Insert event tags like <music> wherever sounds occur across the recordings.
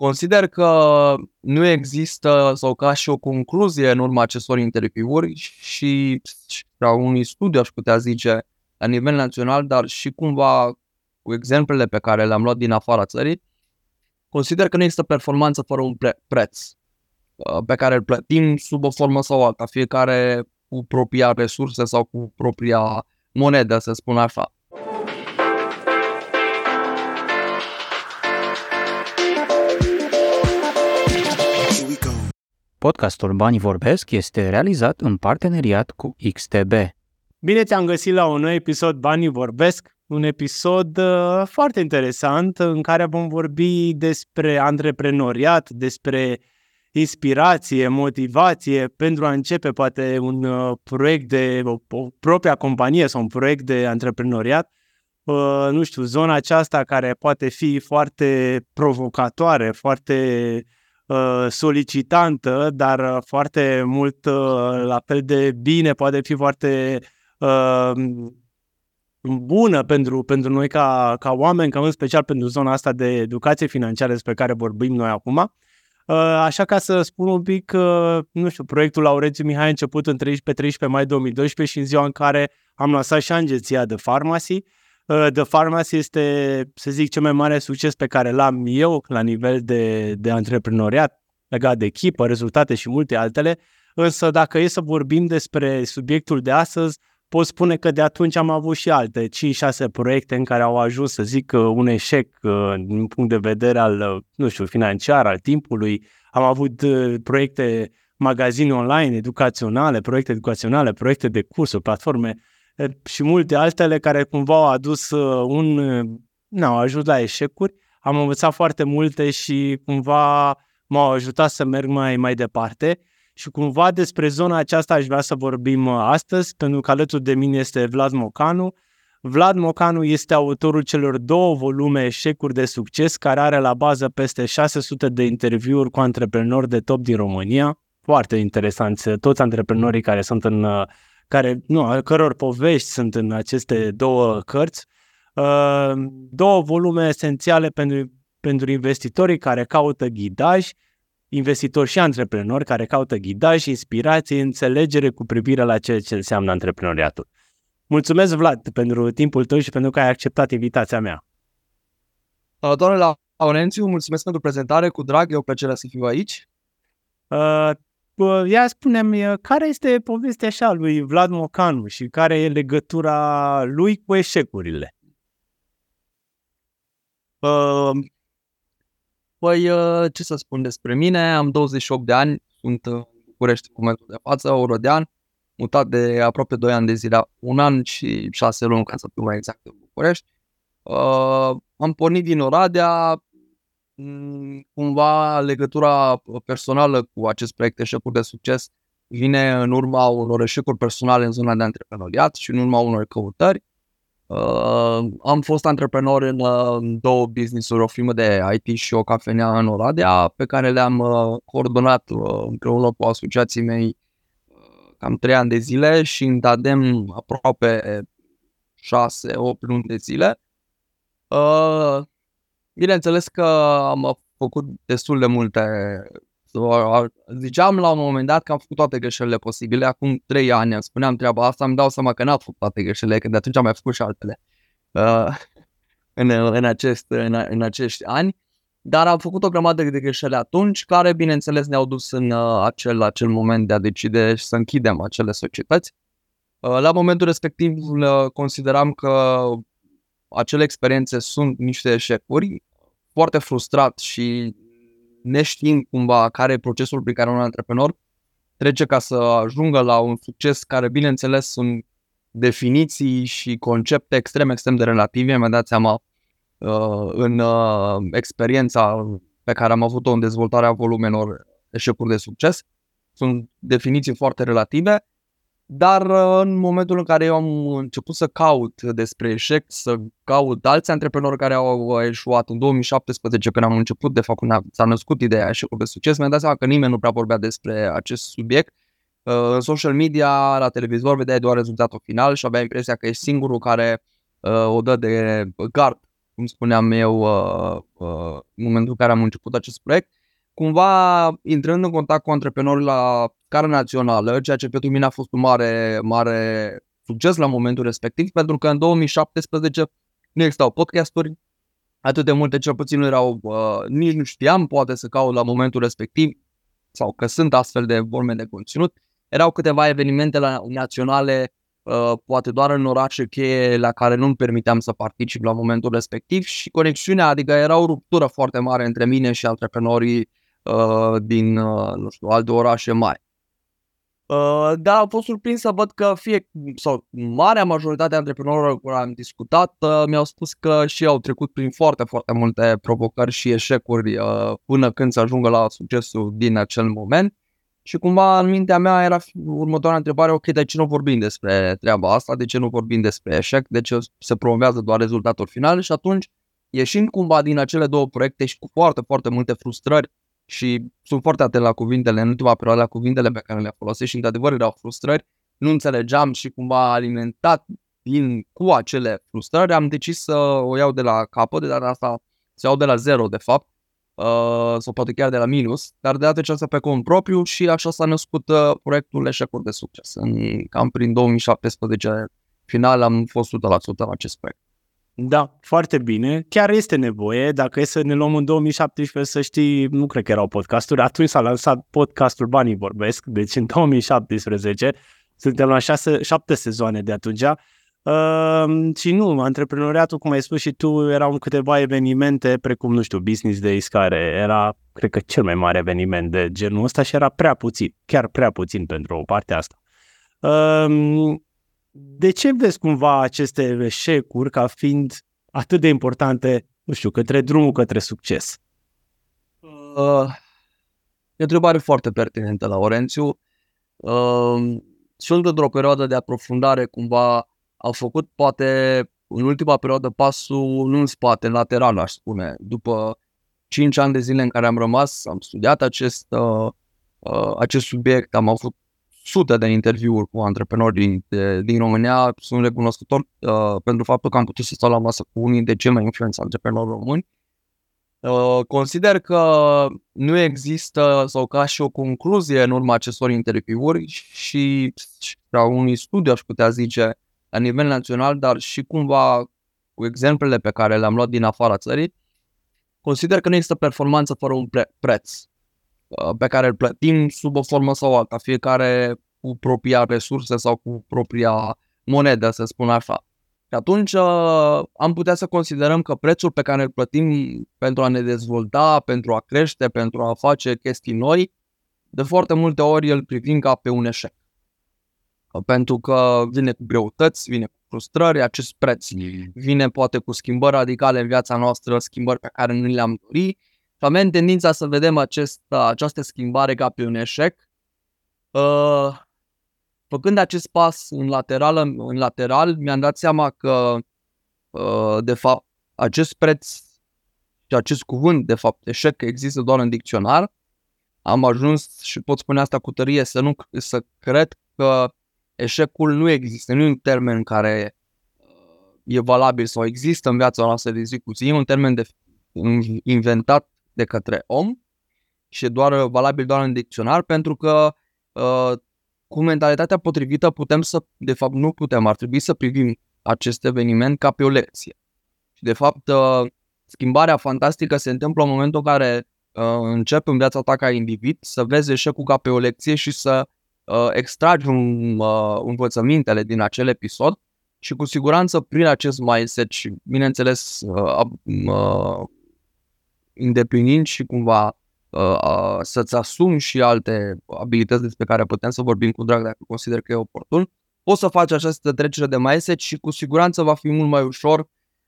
consider că nu există sau ca și o concluzie în urma acestor interviuri și, și la unui studiu, aș putea zice, la nivel național, dar și cumva cu exemplele pe care le-am luat din afara țării, consider că nu există performanță fără un pre- preț uh, pe care îl plătim sub o formă sau alta, fiecare cu propria resurse sau cu propria monedă, să spun așa. Podcastul Banii Vorbesc este realizat în parteneriat cu XTB. Bine te-am găsit la un nou episod Banii Vorbesc, un episod uh, foarte interesant în care vom vorbi despre antreprenoriat, despre inspirație, motivație pentru a începe poate un uh, proiect de o, o propria companie sau un proiect de antreprenoriat. Uh, nu știu, zona aceasta care poate fi foarte provocatoare, foarte uh, solicitantă, dar uh, foarte mult uh, la fel de bine, poate fi foarte uh, bună pentru, pentru noi ca, ca oameni, ca în special pentru zona asta de educație financiară despre care vorbim noi acum. Uh, așa ca să spun un pic, uh, nu știu, proiectul Laurențiu Mihai a început în 13-13 mai 2012 și în ziua în care am lansat și agenția de Pharmacy. Uh, The Pharmacy este, să zic, cel mai mare succes pe care l-am eu la nivel de, de antreprenoriat, legat de echipă, rezultate și multe altele. Însă dacă e să vorbim despre subiectul de astăzi, pot spune că de atunci am avut și alte 5-6 proiecte în care au ajuns, să zic, un eșec uh, din punct de vedere al, uh, nu știu, financiar, al timpului. Am avut uh, proiecte magazine online, educaționale, proiecte educaționale, proiecte de cursuri, platforme și multe altele care cumva au adus un, nu, au ajuns la eșecuri. Am învățat foarte multe și cumva m-au ajutat să merg mai, mai departe și cumva despre zona aceasta aș vrea să vorbim uh, astăzi, pentru că alături de mine este Vlad Mocanu. Vlad Mocanu este autorul celor două volume Eșecuri de succes, care are la bază peste 600 de interviuri cu antreprenori de top din România. Foarte interesanți, toți antreprenorii care sunt în, uh, care, nu, al căror povești sunt în aceste două cărți. Uh, două volume esențiale pentru, pentru investitorii care caută ghidaj investitori și antreprenori care caută ghidaj, inspirație, înțelegere cu privire la ceea ce înseamnă antreprenoriatul. Mulțumesc, Vlad, pentru timpul tău și pentru că ai acceptat invitația mea. Doamne Laurențiu, mulțumesc pentru prezentare, cu drag, e o plăcere să fiu aici. Uh, ia spune-mi, care este povestea așa lui Vlad Mocanu și care e legătura lui cu eșecurile? Uh, Păi, uh, ce să spun despre mine, am 28 de ani, sunt în București în momentul de față, orodean, mutat de aproape 2 ani de zile, un an și 6 luni, ca să fiu mai exact, în București. Uh, am pornit din Oradea, mm, cumva legătura personală cu acest proiect Eșecuri de Succes vine în urma unor eșecuri personale în zona de antreprenoriat și în urma unor căutări. Uh, am fost antreprenor în uh, două business-uri, o firmă de IT și o cafenea în Oradea, pe care le-am uh, coordonat uh, împreună cu asociații mei uh, cam trei ani de zile și în tandem aproape 6-8 luni de zile. Uh, bineînțeles că am făcut destul de multe Ziceam la un moment dat că am făcut toate greșelile posibile, acum 3 ani îmi spuneam treaba asta, îmi dau seama că n-am făcut toate greșelile, că de atunci am mai făcut și altele uh, în, în, acest, în, în acești ani. Dar am făcut o grămadă de greșeli atunci, care bineînțeles ne-au dus în uh, acel, acel moment de a decide să închidem acele societăți. Uh, la momentul respectiv uh, consideram că acele experiențe sunt niște eșecuri, foarte frustrat și neștiind cumva care e procesul prin care un antreprenor trece ca să ajungă la un succes care, bineînțeles, sunt definiții și concepte extrem, extrem de relative. Mi-am dat seama uh, în uh, experiența pe care am avut-o în dezvoltarea volumelor eșecuri de succes. Sunt definiții foarte relative dar uh, în momentul în care eu am început să caut despre eșec, să caut alți antreprenori care au eșuat în 2017, când am început, de fapt, când s-a născut ideea eșecului de succes, mi-am dat seama că nimeni nu prea vorbea despre acest subiect. Uh, în social media, la televizor, vedeai doar rezultatul final și aveai impresia că ești singurul care uh, o dă de gard cum spuneam eu, uh, uh, în momentul în care am început acest proiect, cumva intrând în contact cu antreprenori la scară națională, ceea ce pentru mine a fost un mare, mare succes la momentul respectiv, pentru că în 2017 nu existau podcasturi, atât de multe cel puțin nu erau, uh, nici nu știam, poate să caut la momentul respectiv, sau că sunt astfel de forme de conținut. Erau câteva evenimente la, naționale, uh, poate doar în orașe cheie la care nu-mi permiteam să particip la momentul respectiv și conexiunea, adică era o ruptură foarte mare între mine și antreprenorii uh, din, uh, nu știu, alte orașe mari. Uh, dar am fost surprins să văd că fie, sau marea majoritate a antreprenorilor cu care am discutat uh, mi-au spus că și au trecut prin foarte, foarte multe provocări și eșecuri uh, până când să ajungă la succesul din acel moment. Și cumva în mintea mea era următoarea întrebare, ok, de ce nu vorbim despre treaba asta, de ce nu vorbim despre eșec, de ce se promovează doar rezultatul final și atunci ieșind cumva din acele două proiecte și cu foarte, foarte multe frustrări și sunt foarte atent la cuvintele, în ultima perioadă la cuvintele pe care le folosesc și într-adevăr erau frustrări, nu înțelegeam și cumva alimentat din, cu acele frustrări, am decis să o iau de la capăt, de data asta să iau de la zero de fapt, uh, sau poate chiar de la minus, dar de data aceasta pe cont propriu și așa s-a născut uh, proiectul Eșecuri de Succes. În, cam prin 2017 final am fost 100% în acest proiect. Da, foarte bine. Chiar este nevoie. Dacă e să ne luăm în 2017, să știi, nu cred că erau podcasturi, atunci s-a lansat podcastul Banii Vorbesc, deci în 2017, suntem la șase, șapte sezoane de atunci. Uh, și nu, antreprenoriatul, cum ai spus și tu, erau câteva evenimente, precum, nu știu, Business Days, care era, cred că, cel mai mare eveniment de genul ăsta și era prea puțin, chiar prea puțin pentru o parte asta. Uh, de ce vezi cumva aceste eșecuri ca fiind atât de importante, nu știu, către drumul către succes? Uh, e o întrebare foarte pertinentă la Orențiu. Uh, sunt într-o perioadă de aprofundare, cumva au făcut poate în ultima perioadă pasul nu în spate, în lateral aș spune. După 5 ani de zile în care am rămas, am studiat acest, uh, uh, acest subiect, am avut sute de interviuri cu antreprenori din, de, din România. Sunt recunoscător uh, pentru faptul că am putut să stau la masă cu unii de cei mai influenți antreprenori români. Uh, consider că nu există sau ca și o concluzie în urma acestor interviuri și, și la unui studiu aș putea zice la nivel național, dar și cumva cu exemplele pe care le-am luat din afara țării, consider că nu există performanță fără un pre- preț. Uh, pe care îl plătim sub o formă sau alta, fiecare cu propria resurse sau cu propria monedă, să spun așa. Și atunci uh, am putea să considerăm că prețul pe care îl plătim pentru a ne dezvolta, pentru a crește, pentru a face chestii noi, de foarte multe ori îl privim ca pe un eșec. Pentru că vine cu greutăți, vine cu frustrări, acest preț vine poate cu schimbări radicale în viața noastră, schimbări pe care nu le-am dorit și avem tendința să vedem acest, această schimbare ca pe un eșec. Uh, făcând acest pas în lateral, în lateral mi-am dat seama că, uh, de fapt, acest preț și acest cuvânt, de fapt, eșec, există doar în dicționar. Am ajuns și pot spune asta cu tărie să nu să cred că eșecul nu există, nu e un termen care uh, e valabil sau există în viața noastră de zi cu zi, e un termen de, inventat de către om și e doar valabil doar în dicționar pentru că uh, cu mentalitatea potrivită putem să, de fapt nu putem, ar trebui să privim acest eveniment ca pe o lecție. Și de fapt uh, schimbarea fantastică se întâmplă în momentul în care uh, începi în viața ta ca individ să vezi eșecul ca pe o lecție și să uh, extragi un, uh, învățămintele din acel episod și cu siguranță prin acest mindset și bineînțeles uh, uh, îndeplinind și cumva uh, uh, să-ți asumi și alte abilități despre care putem să vorbim cu drag dacă consider că e oportun, poți să faci această trecere de mindset și cu siguranță va fi mult mai ușor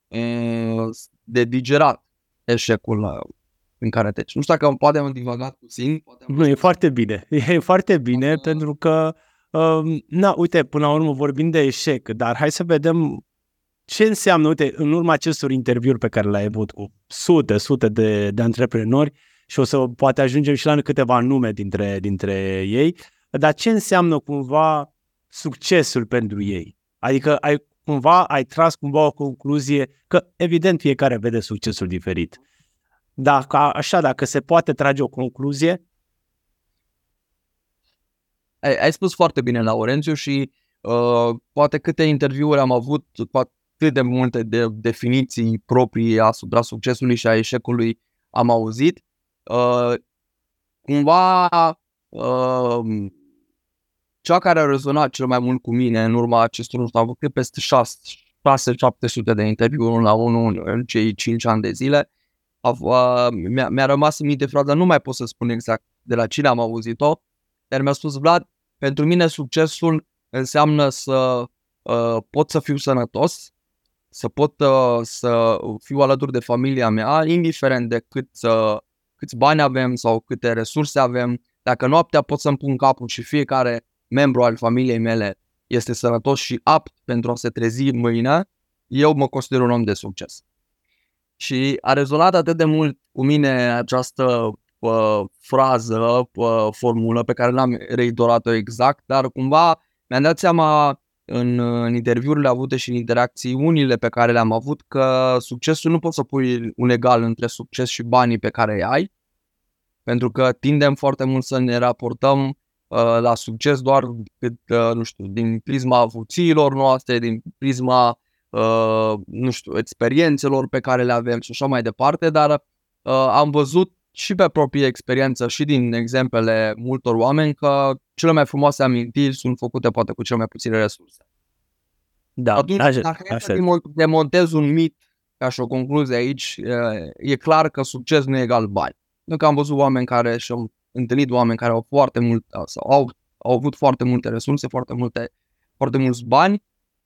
uh, de digerat eșecul uh, în care treci. Nu știu dacă poate am divagat puțin. Poate am nu, e foarte bine. <laughs> E foarte bine uh, pentru că, uh, na, uite, până la urmă vorbim de eșec, dar hai să vedem ce înseamnă, uite, în urma acestor interviuri pe care le-ai avut cu sute, sute de, de antreprenori și o să poate ajungem și la câteva nume dintre, dintre ei, dar ce înseamnă cumva succesul pentru ei? Adică ai, cumva ai tras cumva o concluzie că evident fiecare vede succesul diferit. Dacă, așa, dacă se poate trage o concluzie, ai, ai spus foarte bine, Laurențiu, și uh, poate câte interviuri am avut, poate cât de multe de definiții proprii asupra succesului și a eșecului am auzit. Uh, cumva uh, cea care a rezonat cel mai mult cu mine în urma acestor, nu știu, am avut peste 6-700 de interviuri unul la unul în cei 5 ani de zile, a, a, mi-a, mi-a rămas în minte fraza, nu mai pot să spun exact de la cine am auzit-o, dar mi-a spus Vlad, pentru mine succesul înseamnă să uh, pot să fiu sănătos, să pot uh, să fiu alături de familia mea, indiferent de cât, uh, câți bani avem sau câte resurse avem. Dacă noaptea pot să-mi pun capul și fiecare membru al familiei mele este sănătos și apt pentru a se trezi mâine, eu mă consider un om de succes. Și a rezonat atât de mult cu mine această uh, frază, uh, formulă pe care n-am reitorat-o exact, dar cumva mi-am dat seama în, în interviurile avute și în interacțiunile pe care le-am avut că succesul nu poți să pui un egal între succes și banii pe care îi ai, pentru că tindem foarte mult să ne raportăm uh, la succes doar cât, uh, nu știu, din prisma avuțiilor noastre, din prisma uh, nu știu, experiențelor pe care le avem și așa mai departe, dar uh, am văzut și pe proprie experiență și din exemplele multor oameni că cele mai frumoase amintiri sunt făcute poate cu cele mai puține resurse. Da, Atunci, așa, dacă așa. demontez un mit ca și o concluzie aici, e clar că succes nu e egal bani. Nu că am văzut oameni care și-au întâlnit oameni care au foarte mult sau au, au avut foarte multe resurse, foarte multe foarte mulți bani,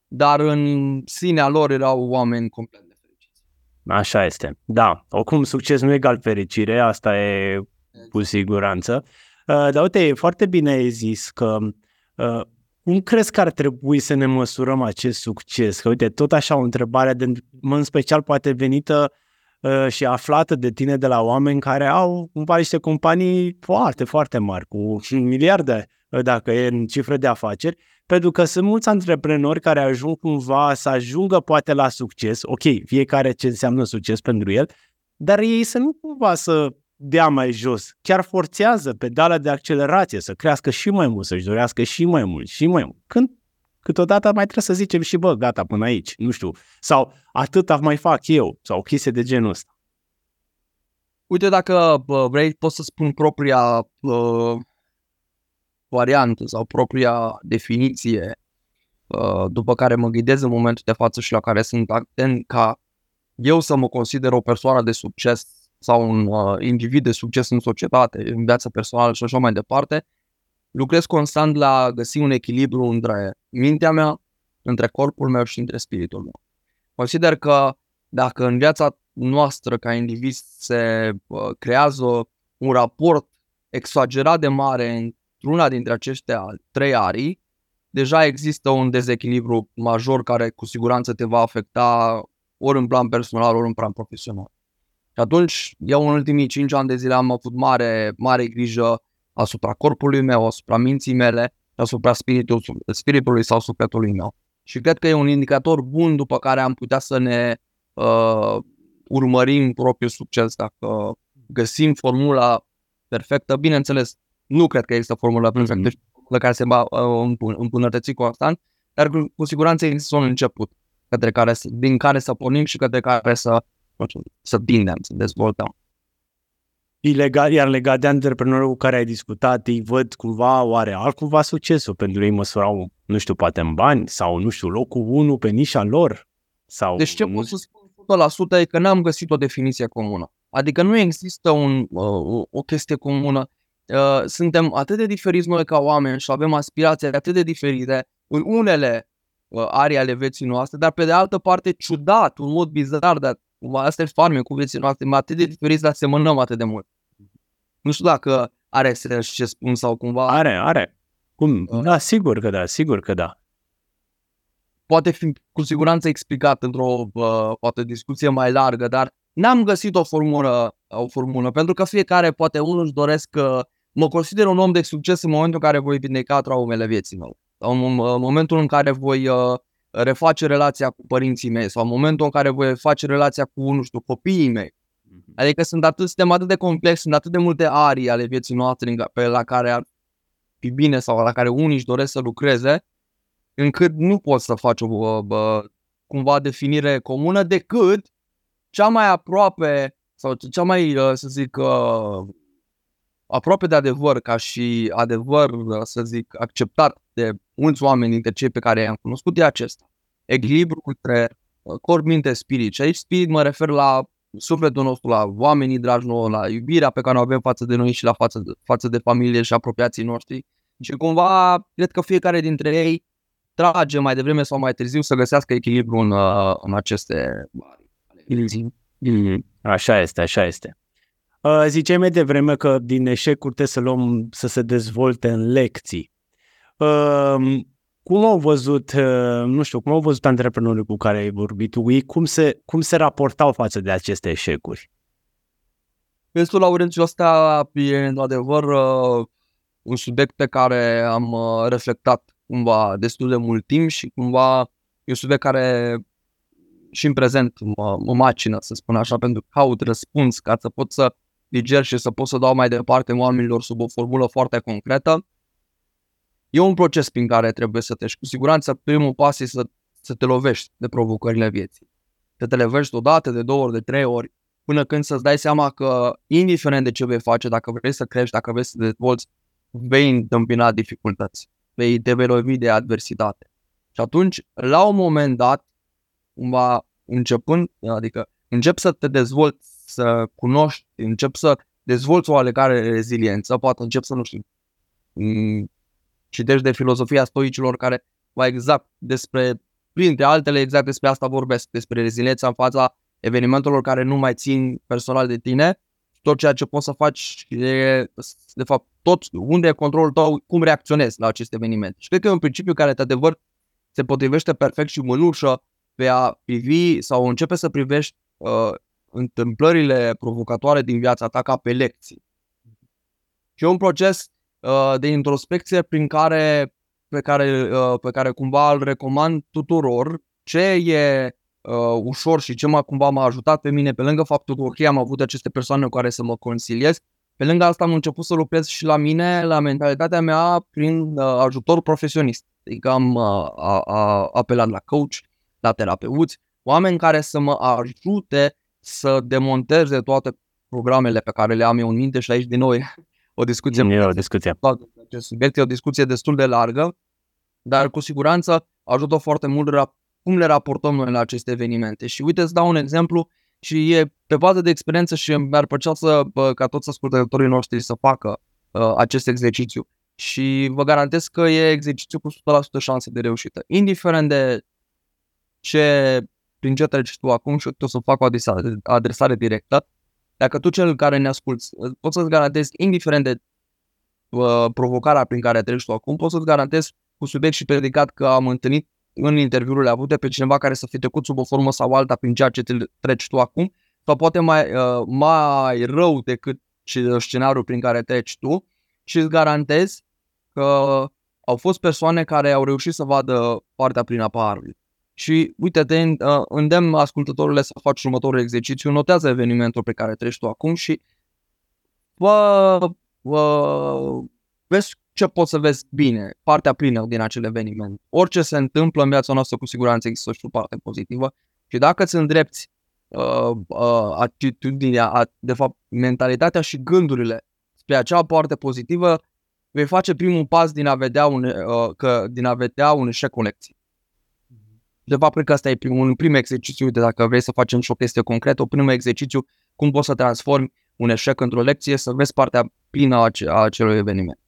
dar în sinea lor erau oameni complet nefericiți. Așa este. Da, oricum succes nu e egal fericire, asta e cu siguranță. Uh, dar uite, e foarte bine ai zis că uh, cum crezi că ar trebui să ne măsurăm acest succes? Că uite, tot așa o întrebare, de, în special poate venită uh, și aflată de tine de la oameni care au cumva niște companii foarte, foarte mari, cu miliarde, dacă e în cifră de afaceri, pentru că sunt mulți antreprenori care ajung cumva să ajungă poate la succes, ok, fiecare ce înseamnă succes pentru el, dar ei să nu cumva să dea mai jos, chiar forțează pedala de accelerație să crească și mai mult, să-și dorească și mai mult, și mai mult. Când câteodată mai trebuie să zicem și bă, gata, până aici, nu știu, sau atât mai fac eu, sau o chestie de genul ăsta. Uite, dacă vrei, pot să spun propria uh, variantă sau propria definiție uh, după care mă ghidez în momentul de față și la care sunt atent ca eu să mă consider o persoană de succes sau un uh, individ de succes în societate, în viața personală și așa mai departe, lucrez constant la a găsi un echilibru între mintea mea, între corpul meu și între spiritul meu. Consider că dacă în viața noastră ca individ se uh, creează un raport exagerat de mare într-una dintre aceste trei arii, deja există un dezechilibru major care cu siguranță te va afecta ori în plan personal, ori în plan profesional. Și atunci, eu în ultimii 5 ani de zile am avut mare, mare grijă asupra corpului meu, asupra minții mele, asupra spiritul, spiritului sau sufletului meu. Și cred că e un indicator bun după care am putea să ne uh, urmărim propriul succes dacă găsim formula perfectă. Bineînțeles, nu cred că există formula perfectă, deci formula care se va uh, îmbunătăți constant, dar cu, cu siguranță există un început către care, din care să pornim și către care să, să tindem, să dezvoltăm. Ilegal, iar legat de antreprenorul cu care ai discutat, îi văd cumva, oare altcumva succesul pentru ei măsurau, nu știu, poate în bani sau, nu știu, locul 1 pe nișa lor? Sau, deci ce pot să spun 100% e că n-am găsit o definiție comună. Adică nu există un, uh, o chestie comună. Uh, suntem atât de diferiți noi ca oameni și avem aspirații atât de diferite în unele uh, arii ale vieții noastre, dar pe de altă parte ciudat, un mod bizar, dar asta e farme cu vieții noastre, atât de diferiți, dar semănăm atât de mult. Nu știu dacă are sens ce spun sau cumva... Are, are. Cum? Uh. Da, sigur că da, sigur că da. Poate fi cu siguranță explicat într-o uh, poate discuție mai largă, dar n-am găsit o formulă, o formulă pentru că fiecare poate unul își doresc uh, mă consider un om de succes în momentul în care voi vindeca traumele vieții mele. Sau în momentul în care voi uh, reface relația cu părinții mei sau în momentul în care voi face relația cu, nu știu, copiii mei. Adică sunt atât, suntem atât de complex, sunt atât de multe arii ale vieții noastre pe la care ar fi bine sau la care unii își doresc să lucreze, încât nu poți să faci o bă, cumva definire comună decât cea mai aproape sau cea mai, uh, să zic, uh, aproape de adevăr, ca și adevăr, uh, să zic, acceptat de mulți oameni dintre cei pe care i-am cunoscut, e acesta. Echilibru între corp, minte, spirit. Și aici spirit mă refer la sufletul nostru, la oamenii dragi nouă, la iubirea pe care o avem față de noi și la față de, față de familie și apropiații noștri. Și cumva, cred că fiecare dintre ei trage mai devreme sau mai târziu să găsească echilibru în, în aceste Mm, așa este, așa este. Uh, ziceai mai devreme că din eșecuri trebuie să luăm să se dezvolte în lecții. Uh, cum au văzut, uh, nu știu, cum au văzut antreprenorii cu care ai vorbit tu, cum se, cum se raportau față de aceste eșecuri? Vestul Laurențiu ăsta e într-adevăr un subiect pe care am reflectat cumva destul de mult timp și cumva e un subiect care și în prezent mă, mă macină, să spun așa, pentru că caut răspuns ca să pot să diger și să pot să dau mai departe oamenilor sub o formulă foarte concretă. E un proces prin care trebuie să te Cu siguranță primul pas e să, să te lovești de provocările vieții. Să te lovești o dată, de două ori, de trei ori, până când să-ți dai seama că, indiferent de ce vei face, dacă vrei să crești, dacă vrei să te dezvolți, vei întâmpina dificultăți, vei te vei lovi de adversitate. Și atunci, la un moment dat, cumva începând, adică încep să te dezvolți, să cunoști, încep să dezvolți o oarecare reziliență, poate încep să, nu știu, citești de filozofia stoicilor care va exact despre, printre altele, exact despre asta vorbesc, despre reziliența în fața evenimentelor care nu mai țin personal de tine, tot ceea ce poți să faci e, de fapt, tot unde e controlul tău, cum reacționezi la aceste evenimente. Și cred că e un principiu care, de adevăr, se potrivește perfect și mânușă pe a privi sau începe să privești uh, întâmplările provocatoare din viața ta ca pe lecții. Și e un proces uh, de introspecție prin care, pe, care, uh, pe care cumva îl recomand tuturor. Ce e uh, ușor și ce m-a, cumva m-a ajutat pe mine, pe lângă faptul că ok, am avut aceste persoane cu care să mă consiliez, pe lângă asta am început să lucrez și la mine, la mentalitatea mea, prin uh, ajutor profesionist. Adică am uh, a, a, apelat la coach, la terapeuți, oameni care să mă ajute să demonteze toate programele pe care le am eu în minte și aici din nou e o discuție. E o discuție. Acest subiect e o discuție destul de largă, dar cu siguranță ajută foarte mult cum le raportăm noi la aceste evenimente. Și uite, îți dau un exemplu și e pe bază de experiență și mi-ar plăcea să, ca toți ascultătorii noștri să facă uh, acest exercițiu. Și vă garantez că e exercițiu cu 100% șanse de reușită. Indiferent de ce, prin ce treci tu acum și o să fac o adresare, adresare directă. Dacă tu cel care ne asculti, poți să-ți garantezi, indiferent de uh, provocarea prin care treci tu acum, poți să-ți garantezi cu subiect și predicat că am întâlnit în interviurile avute pe cineva care să fi trecut sub o formă sau alta prin ceea ce te treci tu acum, sau poate mai, uh, mai rău decât scenariul prin care treci tu și îți garantezi că au fost persoane care au reușit să vadă partea prin a paharului. Și uite, te uh, îndemn ascultătorile să faci următorul exercițiu, notează evenimentul pe care treci tu acum și vă, vă, vezi ce poți să vezi bine, partea plină din acel eveniment. Orice se întâmplă în viața noastră, cu siguranță există și o parte pozitivă. Și dacă îți îndrepti uh, uh, atitudinea, de fapt mentalitatea și gândurile spre acea parte pozitivă, vei face primul pas din a vedea un, uh, că, din a vedea un eșec cu lecție de fapt, cred că asta e primul, un prim exercițiu, de dacă vrei să facem și o chestie concretă, o primul exercițiu, cum poți să transformi un eșec într-o lecție, să vezi partea plină a, a acelui eveniment.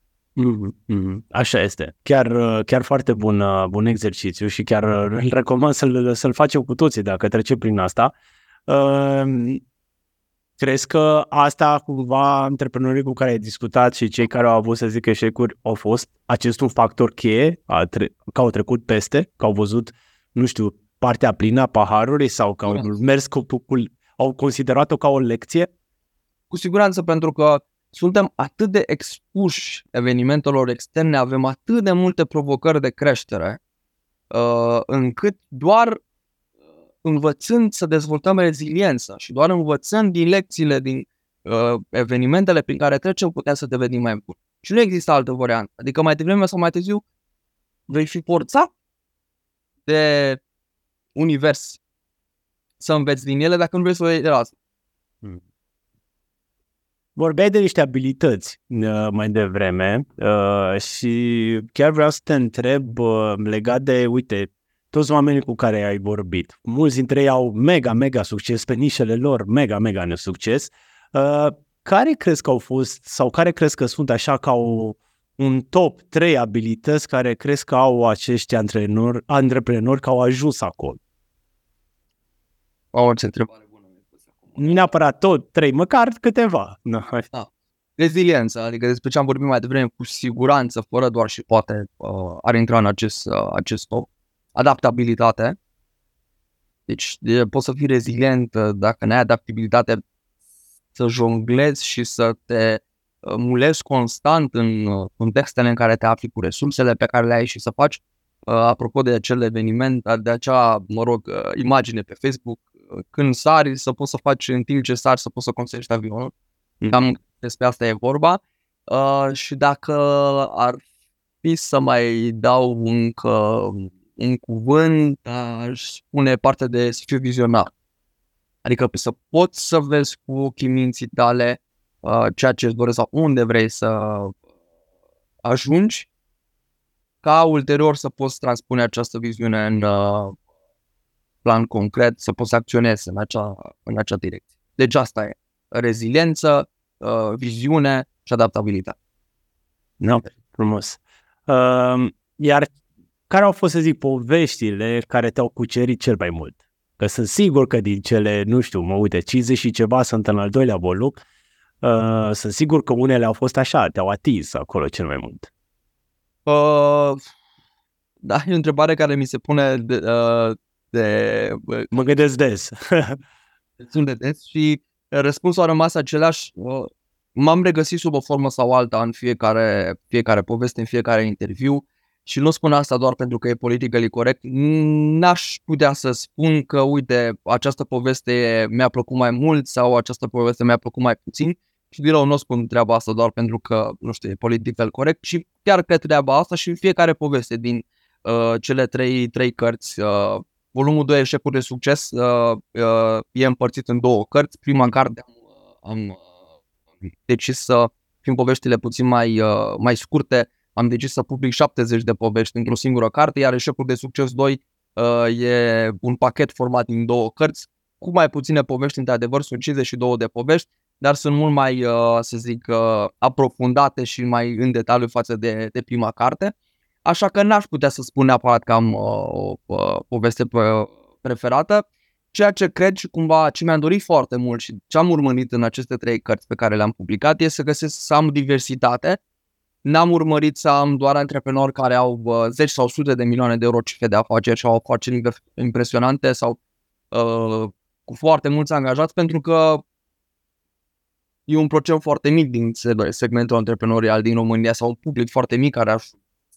Mm-hmm. Așa este. Chiar, chiar foarte bun, bun exercițiu și chiar îl recomand să-l, să-l facem cu toții dacă trece prin asta. Uh, crezi că asta cumva antreprenorii cu care ai discutat și cei care au avut să zic eșecuri au fost acest un factor cheie, a tre- că au trecut peste, că au văzut uh, nu știu, partea plină a paharului sau că au da. mers cu, cu, cu au considerat-o ca o lecție? Cu siguranță, pentru că suntem atât de expuși evenimentelor externe, avem atât de multe provocări de creștere, uh, încât doar uh, învățând să dezvoltăm reziliență și doar învățând din lecțiile, din uh, evenimentele prin care trecem, putem să devenim mai buni. Și nu există altă variantă. Adică mai devreme sau mai târziu vei fi forțat de univers să înveți din ele dacă nu vrei să o iei de la asta. Hmm. Vorbeai de niște abilități uh, mai devreme uh, și chiar vreau să te întreb uh, legat de, uite, toți oamenii cu care ai vorbit. Mulți dintre ei au mega, mega succes pe nișele lor, mega, mega nesucces. Uh, care crezi că au fost sau care crezi că sunt așa ca o, un top 3 abilități care crezi că au acești antreprenori, antreprenori că au ajuns acolo? O, ce întrebare bună Nu neapărat tot, trei, măcar câteva. No. Da. Reziliență, adică despre ce am vorbit mai devreme, cu siguranță, fără doar și poate, uh, ar intra în acest, uh, acest top. Adaptabilitate. Deci de, poți să fii rezilient uh, dacă n-ai adaptabilitate să jonglezi și să te uh, mulezi constant în uh, contextele în care te afli cu resursele pe care le ai și să faci. Uh, apropo de acel eveniment, de acea, mă rog, imagine pe Facebook, când sari să poți să faci în timp ce sari să poți să construiești avionul. Mm. Cam despre asta e vorba. Uh, și dacă ar fi să mai dau încă un cuvânt, aș spune parte de să fiu vizionar. Adică să poți să vezi cu ochii minții tale uh, ceea ce îți dorești sau unde vrei să ajungi ca ulterior să poți transpune această viziune în uh, plan concret, să poți să acționezi în acea, în acea direcție. Deci asta e. Reziliență, uh, viziune și adaptabilitate. No, frumos. Uh, iar care au fost, să zic, poveștile care te-au cucerit cel mai mult? Că sunt sigur că din cele, nu știu, mă uite, 50 și ceva sunt în al doilea voluc, uh, sunt sigur că unele au fost așa, te-au atins acolo cel mai mult. Uh, da, e o întrebare care mi se pune de, uh, de... Mă gândesc des. <laughs> Destul de des și răspunsul a rămas același. Uh, m-am regăsit sub o formă sau alta în fiecare, fiecare poveste, în fiecare interviu și nu spun asta doar pentru că e politically corect, n-aș putea să spun că, uite, această poveste mi-a plăcut mai mult sau această poveste mi-a plăcut mai puțin și din nou nu spun treaba asta doar pentru că, nu știu, e political corect, și chiar cred treaba asta și fiecare poveste din uh, cele trei, trei cărți. Uh, volumul 2, Eșecuri de succes, uh, uh, e împărțit în două cărți. Prima carte am, uh, am uh, decis să fim poveștile puțin mai, uh, mai scurte, am decis să public 70 de povești într-o singură carte, iar Eșecul de Succes 2 uh, e un pachet format din două cărți, cu mai puține povești, într-adevăr, sunt 52 de povești, dar sunt mult mai, uh, să zic, uh, aprofundate și mai în detaliu față de, de prima carte. Așa că n-aș putea să spun neapărat că am uh, o poveste preferată, ceea ce cred și cumva ce mi-am dorit foarte mult și ce am urmărit în aceste trei cărți pe care le-am publicat este să găsesc să am diversitate N-am urmărit să am doar antreprenori care au uh, 10 sau sute de milioane de euro cifre de afaceri și au afaceri impresionante sau uh, cu foarte mulți angajați pentru că e un procent foarte mic din segmentul antreprenorial din România sau un public foarte mic care aș,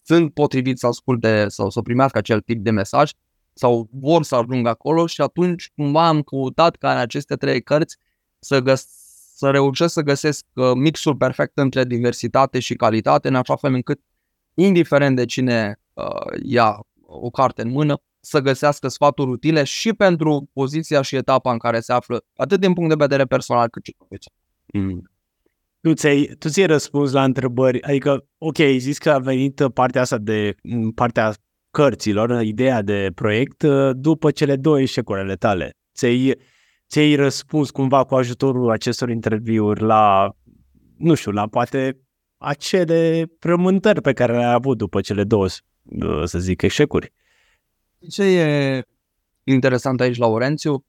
sunt potriviți să asculte sau să primească acel tip de mesaj sau vor să ajungă acolo și atunci cumva am căutat ca în aceste trei cărți să găs- să reușesc să găsesc uh, mixul perfect între diversitate și calitate, în așa fel încât, indiferent de cine uh, ia o carte în mână, să găsească sfaturi utile și pentru poziția și etapa în care se află, atât din punct de vedere personal cât și profesional. Mm. Tu ți-ai, tu ți-ai răspuns la întrebări, adică, ok, ai zis că a venit partea asta de, partea cărților, ideea de proiect, uh, după cele două eșecuri ale tale. Ți-ai, ți-ai răspuns cumva cu ajutorul acestor interviuri la, nu știu, la poate acele frământări pe care le-ai avut după cele două, să zic, eșecuri. Ce e interesant aici la Orențiu?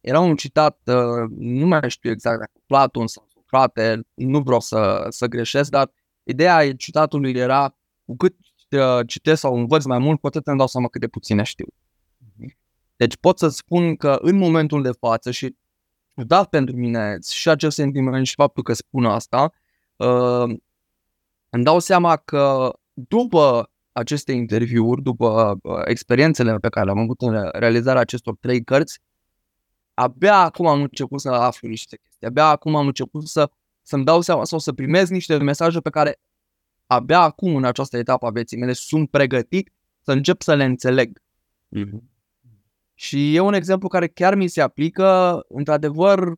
Era un citat, uh, nu mai știu exact dacă Platon sau Socrate, nu vreau să, să greșesc, dar ideea citatului era cu cât uh, citesc sau învăț mai mult, cu atât îmi dau seama cât de puține știu. Deci pot să spun că în momentul de față și da pentru mine și acest sentiment și faptul că spun asta, uh, îmi dau seama că după aceste interviuri, după uh, experiențele pe care le-am avut în realizarea acestor trei cărți, abia acum am început să aflu niște chestii, abia acum am început să, să-mi dau seama sau să primez niște mesaje pe care abia acum, în această etapă a vieții mele, sunt pregătit să încep să le înțeleg. Mm-hmm. Și e un exemplu care chiar mi se aplică, într-adevăr,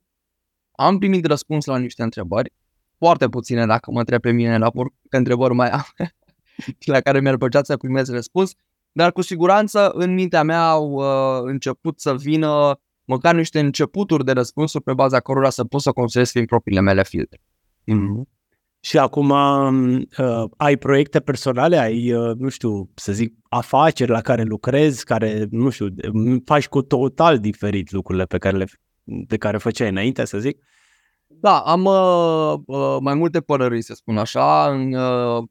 am primit răspuns la niște întrebări, foarte puține dacă mă întreb pe mine la câte întrebări mai am <laughs> la care mi-ar plăcea să primez răspuns, dar cu siguranță în mintea mea au uh, început să vină măcar niște începuturi de răspunsuri pe baza cărora să pot să construiesc prin propriile mele filtre. Mm-hmm. Și acum uh, ai proiecte personale, ai, uh, nu știu, să zic, afaceri la care lucrezi, care, nu știu, faci cu total diferit lucrurile pe care le, de care făceai înainte, să zic? Da, am uh, uh, mai multe părări, să spun așa. În, uh,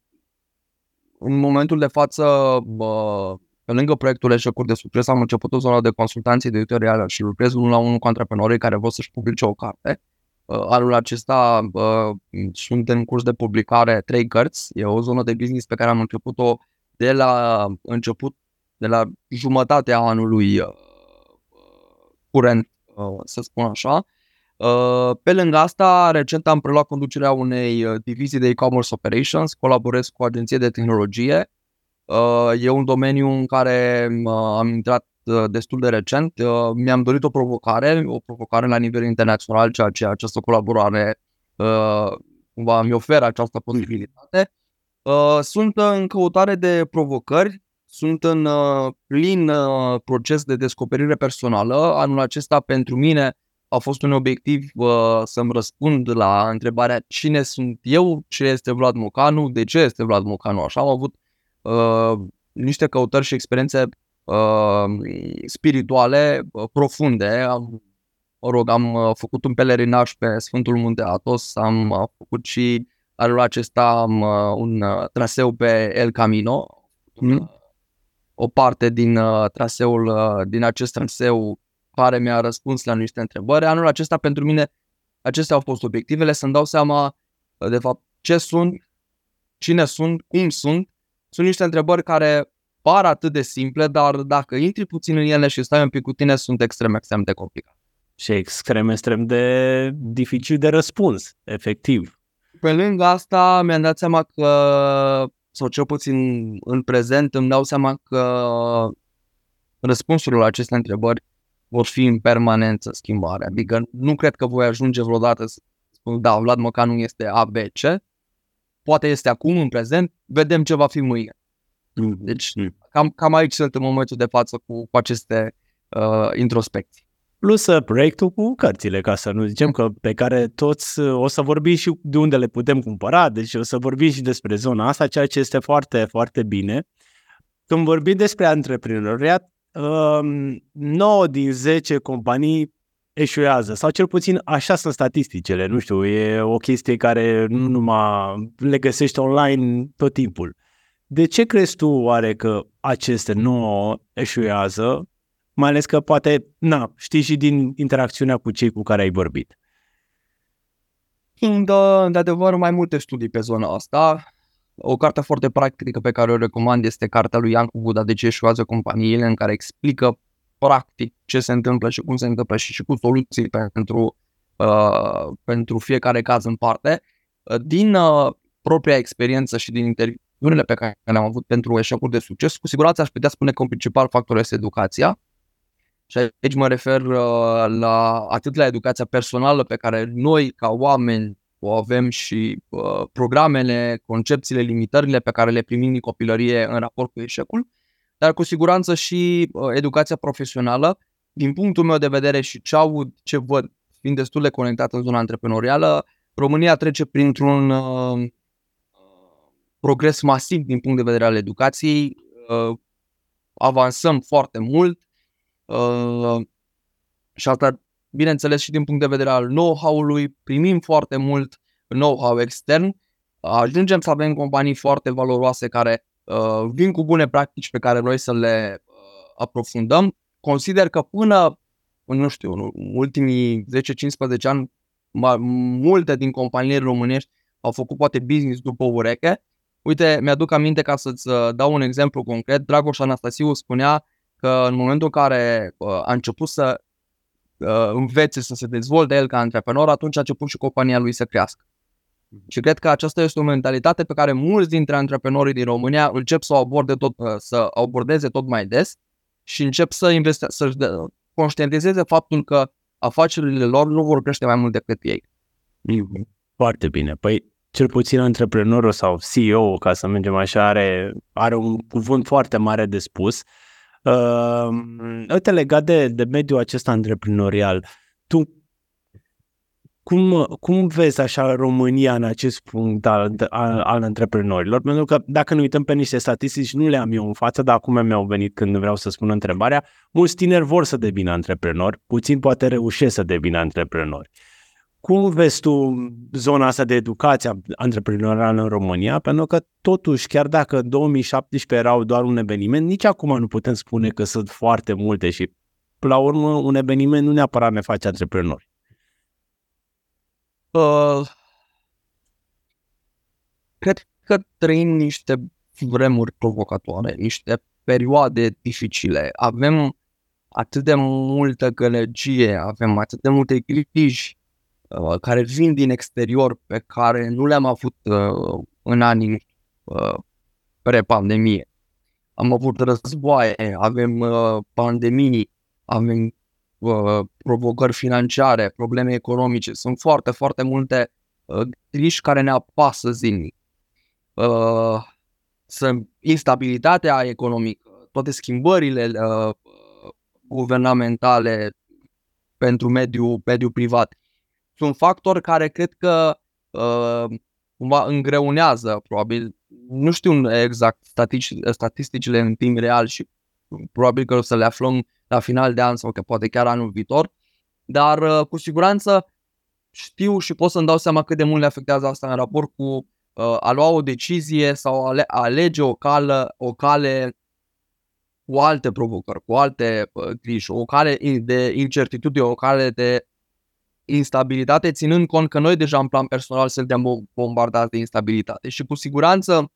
în momentul de față, uh, pe lângă proiectul Eșecuri de Succes, am început o zonă de consultanție editorială și lucrez unul la unul cu antreprenorii care vor să-și publice o carte. Uh, anul acesta uh, sunt în curs de publicare trei cărți. E o zonă de business pe care am început-o de la început, de la jumătatea anului uh, curent, să spun așa. Pe lângă asta, recent am preluat conducerea unei divizii de e-commerce operations, colaborez cu o agenție de tehnologie. E un domeniu în care am intrat Uh, destul de recent. Uh, mi-am dorit o provocare, o provocare la nivel internațional, ceea ce această colaborare uh, cumva mi oferă această posibilitate. Sunt în căutare de provocări, sunt în plin proces de descoperire personală. Anul acesta pentru mine a fost un obiectiv să-mi răspund la întrebarea cine sunt eu, ce este Vlad Mocanu, de ce este Vlad Mocanu. Așa am avut uh, niște căutări și experiențe uh, spirituale uh, profunde. Am, mă rog, am uh, făcut un pelerinaj pe Sfântul Munte Atos, am uh, făcut și anul acesta am uh, un uh, traseu pe El Camino, mm. o parte din uh, traseul, uh, din acest traseu care mi-a răspuns la niște întrebări. Anul acesta pentru mine acestea au fost obiectivele, să-mi dau seama de fapt ce sunt, cine sunt, cum sunt. Sunt niște întrebări care par atât de simple, dar dacă intri puțin în ele și stai un pic cu tine, sunt extrem, extrem de complicate. Și extrem, extrem de dificil de răspuns, efectiv. Pe lângă asta, mi-am dat seama că, sau cel puțin în prezent, îmi dau seama că răspunsurile la aceste întrebări vor fi în permanență schimbare. Adică nu cred că voi ajunge vreodată să spun, da, Vlad Mocanu este ABC, poate este acum, în prezent, vedem ce va fi mâine. Mm. Deci mm. cam, cam aici sunt în momentul de față cu, cu aceste uh, introspecții. Plus uh, proiectul cu cărțile, ca să nu zicem că pe care toți uh, o să vorbim și de unde le putem cumpăra, deci o să vorbim și despre zona asta, ceea ce este foarte, foarte bine. Când vorbim despre antreprenoriat, 9 um, din 10 companii eșuează, sau cel puțin așa sunt statisticele, nu știu, e o chestie care nu numai le găsești online tot timpul. De ce crezi tu oare că aceste nouă eșuează, mai ales că poate, na, știi și din interacțiunea cu cei cu care ai vorbit? Sunt, de adevăr, mai multe studii pe zona asta. O carte foarte practică pe care o recomand este cartea lui Iancu Buda, De ce eșuează companiile, în care explică practic ce se întâmplă și cum se întâmplă și, și cu soluții pentru, uh, pentru fiecare caz în parte. Din uh, propria experiență și din interviu unele pe care le-am avut pentru eșecuri de succes, cu siguranță aș putea spune că un principal factor este educația. Și aici mă refer uh, la atât la educația personală pe care noi ca oameni o avem și uh, programele, concepțiile, limitările pe care le primim din copilărie în raport cu eșecul, dar cu siguranță și uh, educația profesională. Din punctul meu de vedere și ce aud, ce văd, fiind destul de conectat în zona antreprenorială, România trece printr-un uh, progres masiv din punct de vedere al educației, uh, avansăm foarte mult uh, și asta, bineînțeles, și din punct de vedere al know-how-ului, primim foarte mult know-how extern, ajungem să avem companii foarte valoroase care uh, vin cu bune practici pe care noi să le aprofundăm. Consider că până, nu știu, în ultimii 10-15 ani, multe din companiile românești au făcut poate business după ureche Uite, mi-aduc aminte ca să-ți uh, dau un exemplu concret. Dragoș Anastasiu spunea că în momentul în care uh, a început să uh, învețe să se dezvolte el ca antreprenor, atunci a început și compania lui să crească. Mhm. Și cred că aceasta este o mentalitate pe care mulți dintre antreprenorii din România încep să o aborde tot, să abordeze tot mai des și încep să investe, să conștientizeze faptul că afacerile lor nu vor crește mai mult decât ei. Foarte bine. Păi cel puțin antreprenorul sau CEO, ca să mergem așa, are, are un cuvânt foarte mare de spus. Uh, uite, legat de, de mediul acesta antreprenorial, tu cum, cum vezi așa România în acest punct al, al, al antreprenorilor? Pentru că dacă ne uităm pe niște statistici, nu le am eu în față, dar acum mi-au venit când vreau să spun întrebarea, mulți tineri vor să devină antreprenori, puțin poate reușesc să devină antreprenori. Cum vezi tu zona asta de educație antreprenorială în România? Pentru că totuși, chiar dacă în 2017 erau doar un eveniment, nici acum nu putem spune că sunt foarte multe și, la urmă, un eveniment nu neapărat ne face antreprenori. Uh, cred că trăim niște vremuri provocatoare, niște perioade dificile. Avem atât de multă gălăgie, avem atât de multe griji uh, care vin din exterior pe care nu le-am avut uh, în anii uh, pre-pandemie. Am avut războaie, avem uh, pandemii, avem uh, provocări financiare, probleme economice. Sunt foarte, foarte multe uh, griji care ne apasă zilnic. Uh, sunt instabilitatea economică, toate schimbările uh, guvernamentale pentru mediul, mediul privat. Sunt factori care cred că uh, cumva îngreunează, probabil, nu știu exact statistici, statisticile în timp real și probabil că o să le aflăm la final de an sau că poate chiar anul viitor, dar uh, cu siguranță știu și pot să-mi dau seama cât de mult le afectează asta în raport cu uh, a lua o decizie sau a, alege o, cală, o cale cu alte provocări, cu alte uh, griji, o cale de incertitudine, o cale de instabilitate, ținând cont că noi deja în plan personal suntem bombardați de instabilitate. Și cu siguranță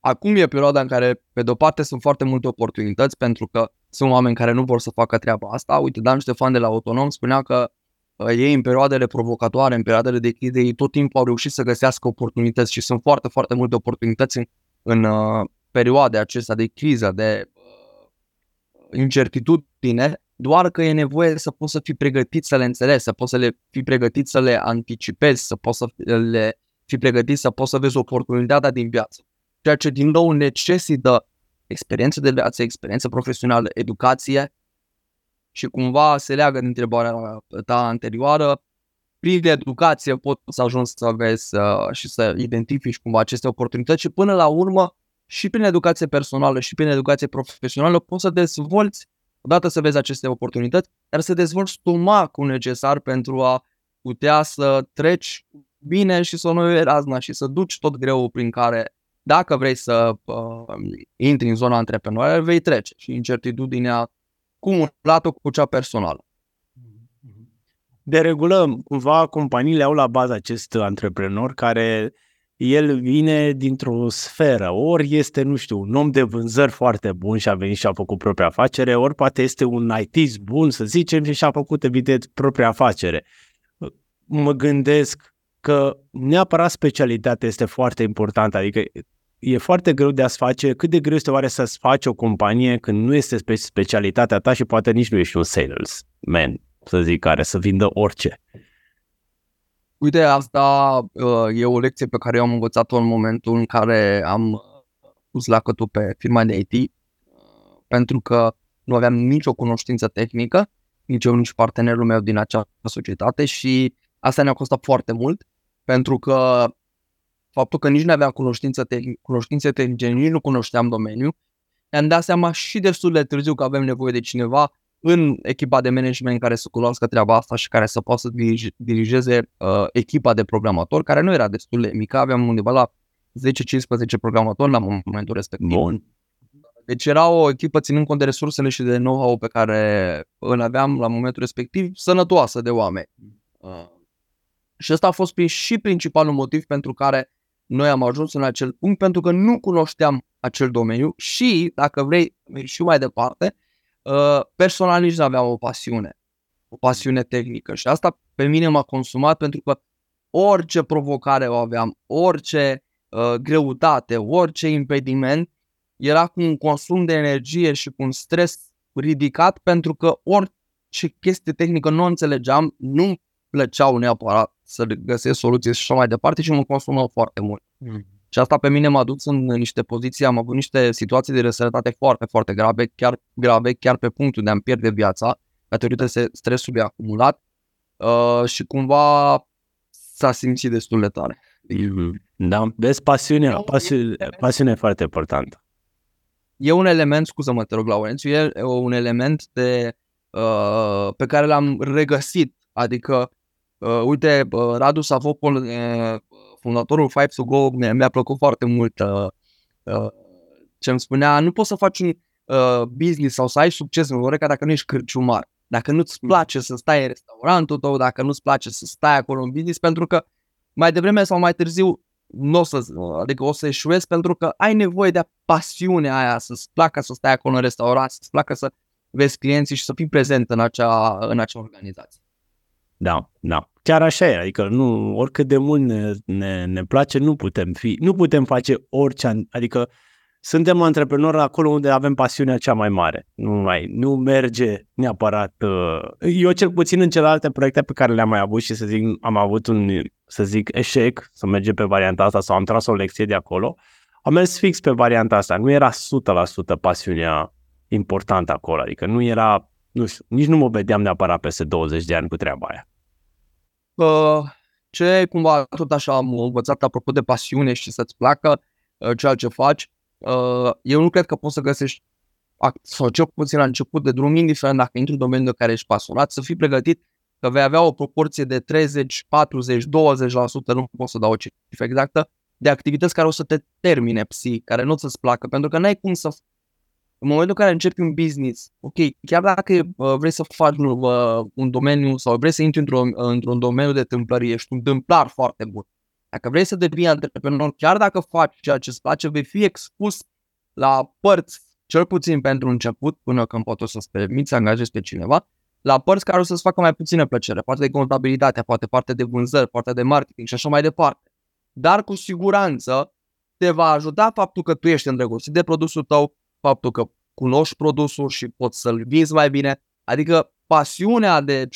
acum e perioada în care pe de-o parte sunt foarte multe oportunități pentru că sunt oameni care nu vor să facă treaba asta. Uite, Dan Ștefan de la Autonom spunea că uh, ei în perioadele provocatoare, în perioadele de criză, ei tot timpul au reușit să găsească oportunități și sunt foarte, foarte multe oportunități în, în uh, perioade acestea de criză, de uh, incertitudine, doar că e nevoie să poți să fii pregătit să le înțelegi, să poți să le fii pregătit să le anticipezi, să poți să le fii pregătit să poți să vezi oportunitatea din viață. Ceea ce din nou necesită experiență de viață, experiență profesională, educație și cumva se leagă de întrebarea ta anterioară. Prin educație poți să ajungi să vezi uh, și să identifici cumva aceste oportunități și până la urmă și prin educație personală și prin educație profesională poți să dezvolți, odată să vezi aceste oportunități, dar să dezvolți stomacul necesar pentru a putea să treci bine și să nu iei razna și să duci tot greul prin care dacă vrei să uh, intri în zona antreprenorială, vei trece și incertitudinea cumulată cu cea personală. De regulă, cumva, companiile au la bază acest antreprenor care el vine dintr-o sferă, ori este, nu știu, un om de vânzări foarte bun și a venit și a făcut propria afacere, ori poate este un IT bun, să zicem, și și-a făcut, evident, propria afacere. Mă gândesc că neapărat specialitatea este foarte importantă, adică e foarte greu de a-ți face, cât de greu este oare să-ți faci o companie când nu este specialitatea ta și poate nici nu ești un salesman, să zic, care să vindă orice. Uite, asta uh, e o lecție pe care eu am învățat-o în momentul în care am pus lacătul pe firma de IT, uh, pentru că nu aveam nicio cunoștință tehnică, nici eu, nici partenerul meu din acea societate și asta ne-a costat foarte mult, pentru că faptul că nici nu aveam cunoștință tehnic, cunoștințe tehnice, nici nu cunoșteam domeniul, ne-am dat seama și destul de târziu că avem nevoie de cineva în echipa de management care să cunoască treaba asta și care să poată să dirigeze uh, echipa de programatori, care nu era destul de mică, aveam undeva la 10-15 programatori la momentul respectiv. Bun. Deci era o echipă ținând cont de resursele și de know-how pe care îl aveam la momentul respectiv, sănătoasă de oameni. Uh, și ăsta a fost și principalul motiv pentru care noi am ajuns în acel punct pentru că nu cunoșteam acel domeniu și, dacă vrei, mergi și mai departe, uh, personal nici nu aveam o pasiune, o pasiune tehnică și asta pe mine m-a consumat pentru că orice provocare o aveam, orice uh, greutate, orice impediment, era cu un consum de energie și cu un stres ridicat pentru că orice chestie tehnică nu înțelegeam, nu plăceau neapărat să găsesc soluții și așa mai departe și mă consumă foarte mult. Mm. Și asta pe mine m-a dus în niște poziții, am avut niște situații de răsărătate foarte, foarte grave, chiar grave, chiar pe punctul de a-mi pierde viața, datorită stresului acumulat uh, și cumva s-a simțit destul de tare. Mm-hmm. Da, vezi, pasiunea, pasiune, pasiune foarte importantă. E un element, scuză-mă, te rog, Laurențiu, e un element de, uh, pe care l-am regăsit, adică, uh, uite, uh, Radu Savopol, uh, fondatorul Five to Go, mi-a, mi-a plăcut foarte mult uh, uh, ce îmi spunea, nu poți să faci un uh, business sau să ai succes în Oreca dacă nu ești cârciumar, dacă nu-ți mm. place să stai în restaurantul tău, dacă nu-ți place să stai acolo în business, pentru că mai devreme sau mai târziu nu o să, adică o să eșuezi pentru că ai nevoie de pasiunea aia, să-ți placă să stai acolo în restaurant, să-ți placă să vezi clienții și să fii prezent în acea, în acea organizație. Da, da. Chiar așa e, adică nu, oricât de mult ne, ne, ne place, nu putem fi, nu putem face orice, adică suntem antreprenori acolo unde avem pasiunea cea mai mare. Nu mai, nu merge neapărat. Uh, eu cel puțin în celelalte proiecte pe care le-am mai avut și să zic, am avut un, să zic, eșec, să mergem pe varianta asta sau am tras o lecție de acolo, am mers fix pe varianta asta. Nu era 100% pasiunea importantă acolo, adică nu era, nu știu, nici nu mă vedeam neapărat peste 20 de ani cu treaba aia. Uh, ce cumva tot așa am învățat apropo de pasiune și să-ți placă uh, ceea ce faci, uh, eu nu cred că poți să găsești sau cel puțin la început de drum, indiferent dacă intri în domeniul de care ești pasionat, să fii pregătit că vei avea o proporție de 30, 40, 20%, nu pot să dau o cifră exactă, de activități care o să te termine psi, care nu o să-ți placă, pentru că n-ai cum să în momentul în care începi un business, ok, chiar dacă uh, vrei să faci uh, un domeniu sau vrei să intri într-un, într-un domeniu de tâmplărie, ești un tâmplar foarte bun. Dacă vrei să devii antreprenor, chiar dacă faci ceea ce îți place, vei fi expus la părți, cel puțin pentru început, până când poți să-ți permiți să angajezi pe cineva, la părți care o să-ți facă mai puțină plăcere, parte de contabilitate, poate parte de vânzări, parte de marketing și așa mai departe. Dar cu siguranță te va ajuta faptul că tu ești îndrăgostit de produsul tău, faptul că cunoști produsul și poți să-l vinzi mai bine. Adică pasiunea de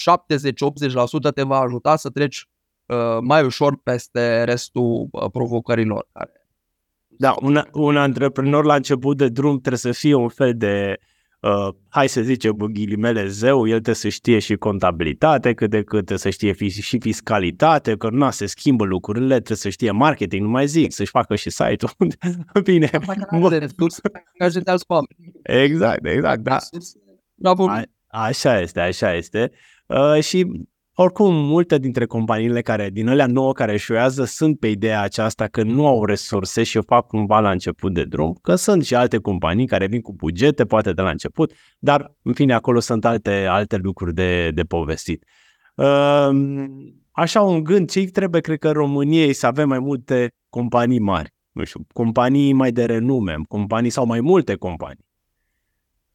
70-80% te va ajuta să treci uh, mai ușor peste restul uh, provocărilor. Care... Da, un, un antreprenor la început de drum trebuie să fie un fel de uh, hai să zicem ghilimele zeu, el trebuie să știe și contabilitate, cât de cât trebuie să știe și fiscalitate, că nu se schimbă lucrurile, trebuie să știe marketing, nu mai zic, să-și facă și site-ul. <laughs> Bine. Exact, exact, da. A, așa este, așa este. Uh, și oricum, multe dintre companiile care, din alea nouă care șuiază sunt pe ideea aceasta că nu au resurse și o fac cumva la început de drum, că sunt și alte companii care vin cu bugete, poate de la început, dar, în fine, acolo sunt alte, alte lucruri de, de povestit. Ehm, așa un gând, ce trebuie, cred că, României să avem mai multe companii mari, nu știu, companii mai de renume, companii sau mai multe companii,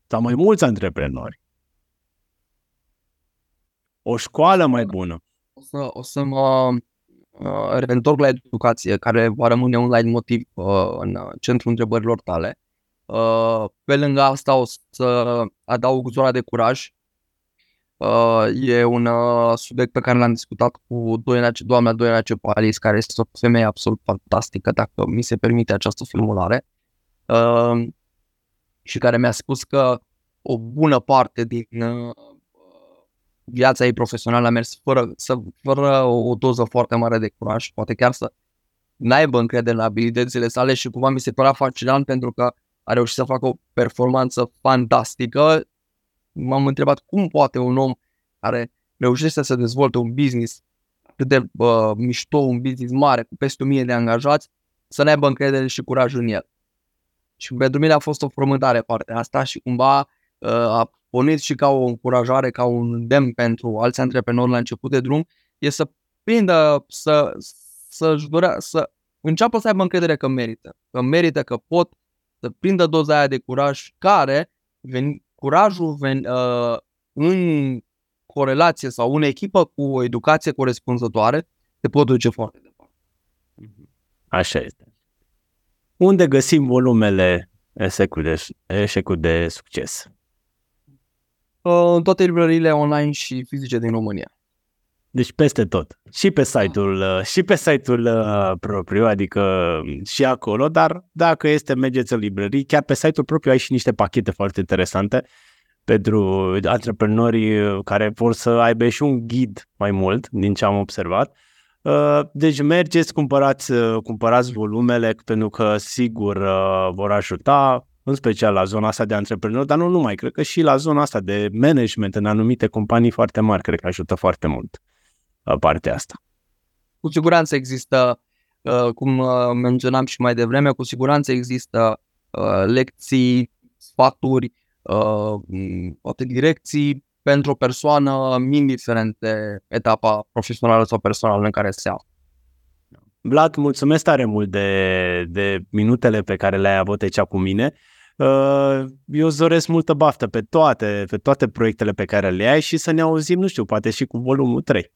sau mai mulți antreprenori o școală mai bună. O să, o să mă uh, reîntorc la educație, care va rămâne un light motiv uh, în centrul întrebărilor tale. Uh, pe lângă asta o să adaug zona de curaj. Uh, e un uh, subiect pe care l-am discutat cu doamna, doamna Doina Cepalis, care este o femeie absolut fantastică, dacă mi se permite această formulare, uh, și care mi-a spus că o bună parte din uh, viața ei profesională a mers fără, să, fără o doză foarte mare de curaj, poate chiar să n-aibă încredere în abilitățile sale și cumva mi se părea fascinant pentru că a reușit să facă o performanță fantastică. M-am întrebat cum poate un om care reușește să dezvolte un business atât de uh, mișto, un business mare, cu peste 1000 de angajați, să ne aibă încredere și curaj în el. Și pentru mine a fost o frământare partea asta și cumva uh, a pornit și ca o încurajare, ca un demn pentru alți antreprenori la început de drum, e să prindă, să, să-și dorea, să înceapă să aibă încredere că merită, că merită, că pot să prindă doza aia de curaj care, ven, curajul ven, uh, în corelație sau în echipă cu o educație corespunzătoare, te pot duce foarte departe. Așa este. Unde găsim volumele eșecul de, eșecul de succes? Uh, în toate librăriile online și fizice din România. Deci peste tot. Și pe site-ul, uh, și pe site-ul uh, propriu, adică um, și acolo, dar dacă este mergeți în librării, chiar pe site-ul propriu ai și niște pachete foarte interesante pentru antreprenorii care vor să aibă și un ghid mai mult, din ce am observat. Deci mergeți, cumpărați, cumpărați volumele pentru că sigur vor ajuta în special la zona asta de antreprenori, dar nu numai, cred că și la zona asta de management în anumite companii foarte mari, cred că ajută foarte mult uh, partea asta. Cu siguranță există, uh, cum uh, menționam și mai devreme, cu siguranță există lecții, sfaturi, poate direcții pentru o persoană, indiferent de etapa profesională sau personală în care se află. Vlad, mulțumesc tare mult de, de minutele pe care le-ai avut aici cu mine. Uh, eu îți doresc multă baftă pe toate, pe toate proiectele pe care le ai și să ne auzim, nu știu, poate și cu volumul 3.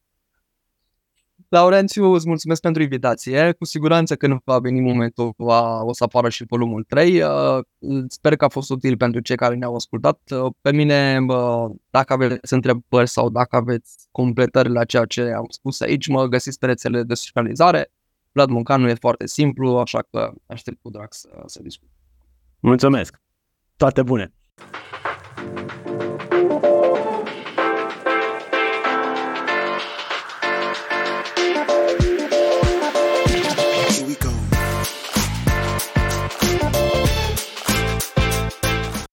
Laurențiu, îți mulțumesc pentru invitație. Cu siguranță când va veni momentul va, o să apară și volumul 3. Uh, sper că a fost util pentru cei care ne-au ascultat. Uh, pe mine, dacă aveți întrebări sau dacă aveți completări la ceea ce am spus aici, mă găsiți pe rețelele de socializare. Vlad Muncanu e foarte simplu, așa că aștept cu drag să, să discut. Mulțumesc! Toate bune!